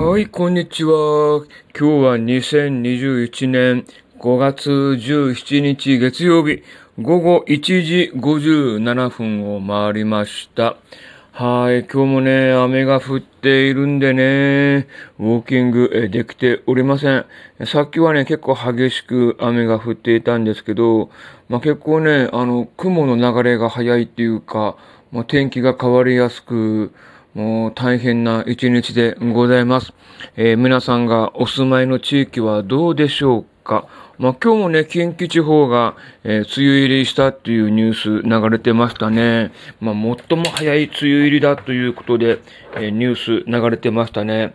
はい、こんにちは。今日は2021年5月17日月曜日午後1時57分を回りました。はい、今日もね、雨が降っているんでね、ウォーキングできておりません。さっきはね、結構激しく雨が降っていたんですけど、まあ結構ね、あの、雲の流れが早いっていうか、まあ天気が変わりやすく、もう大変な一日でございます。えー皆さんがお住まいの地域はどうでしょうか？まあ、今日もね、近畿地方が、えー梅雨入りしたっていうニュース流れてましたね。まあ、最も早い梅雨入りだということで、えーニュース流れてましたね。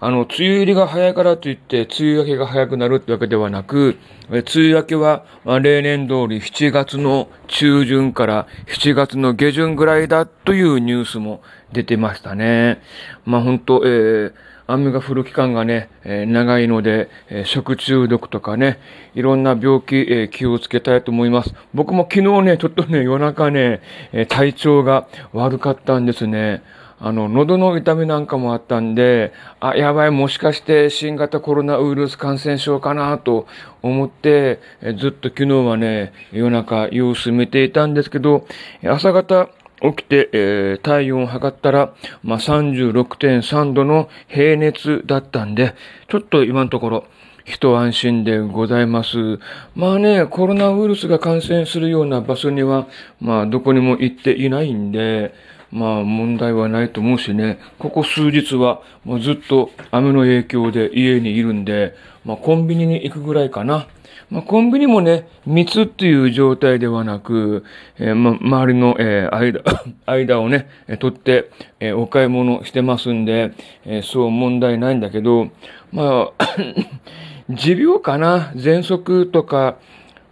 あの、梅雨入りが早いからといって、梅雨明けが早くなるってわけではなく、梅雨明けは、例年通り7月の中旬から7月の下旬ぐらいだというニュースも出てましたね。まあ本当、えー雨が降る期間がね、えー長いので、えー食中毒とかね、いろんな病気、えー気をつけたいと思います。僕も昨日ね、ちょっとね、夜中ね、え体調が悪かったんですね。あの、喉の痛みなんかもあったんで、あ、やばい、もしかして新型コロナウイルス感染症かなと思って、ずっと昨日はね、夜中様子見ていたんですけど、朝方起きて、えー体温を測ったら、まあ、36.3度の平熱だったんで、ちょっと今のところ、一安心でございます。まあね、コロナウイルスが感染するような場所には、まあどこにも行っていないんで、まあ問題はないと思うしね、ここ数日はもうずっと雨の影響で家にいるんで、まあコンビニに行くぐらいかな。まあ、コンビニもね、密っていう状態ではなく、えーま、周りの、えー間、間をね、取って、えーお買い物してますんで、えーそう問題ないんだけど、まあ、持病かな喘息とか、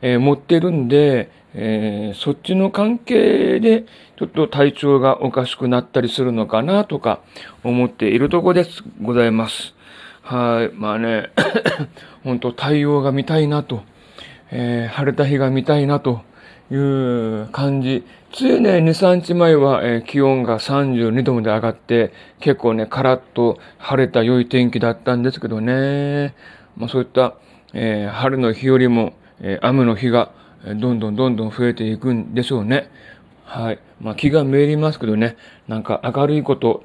えー持ってるんで、えーそっちの関係で、ちょっと体調がおかしくなったりするのかなとか思っているとこです、ございます。はい。まあね、本当太陽が見たいなと、えー晴れた日が見たいなという感じ。ついね、2、3日前は、えー気温が32度まで上がって、結構ね、カラッと晴れた良い天気だったんですけどね。まあそういった、えー春の日よりも、え雨の日が、どんどんどんどん増えていくんでしょうね。はい。まあ気がめいりますけどね、なんか明るいこと、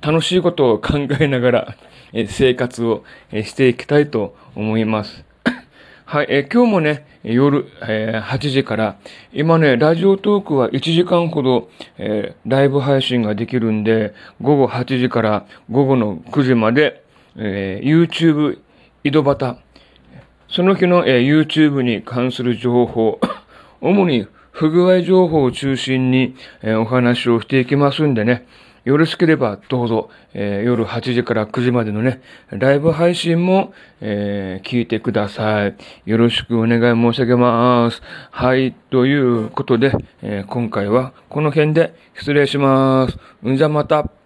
楽しいことを考えながら、え生活をえしていきたいと思います。はい、え今日もね、夜、えー8時から、今ね、ラジオトークは1時間ほど、えーライブ配信ができるんで、午後8時から午後の9時まで、えー YouTube 井戸端、その日の、え YouTube に関する情報、主に不具合情報を中心に、えお話をしていきますんでね、よろしければどうぞ、えー夜8時から9時までのね、ライブ配信も、えー聞いてください。よろしくお願い申し上げます。はい、ということで、えー今回はこの辺で失礼します。んじゃまた。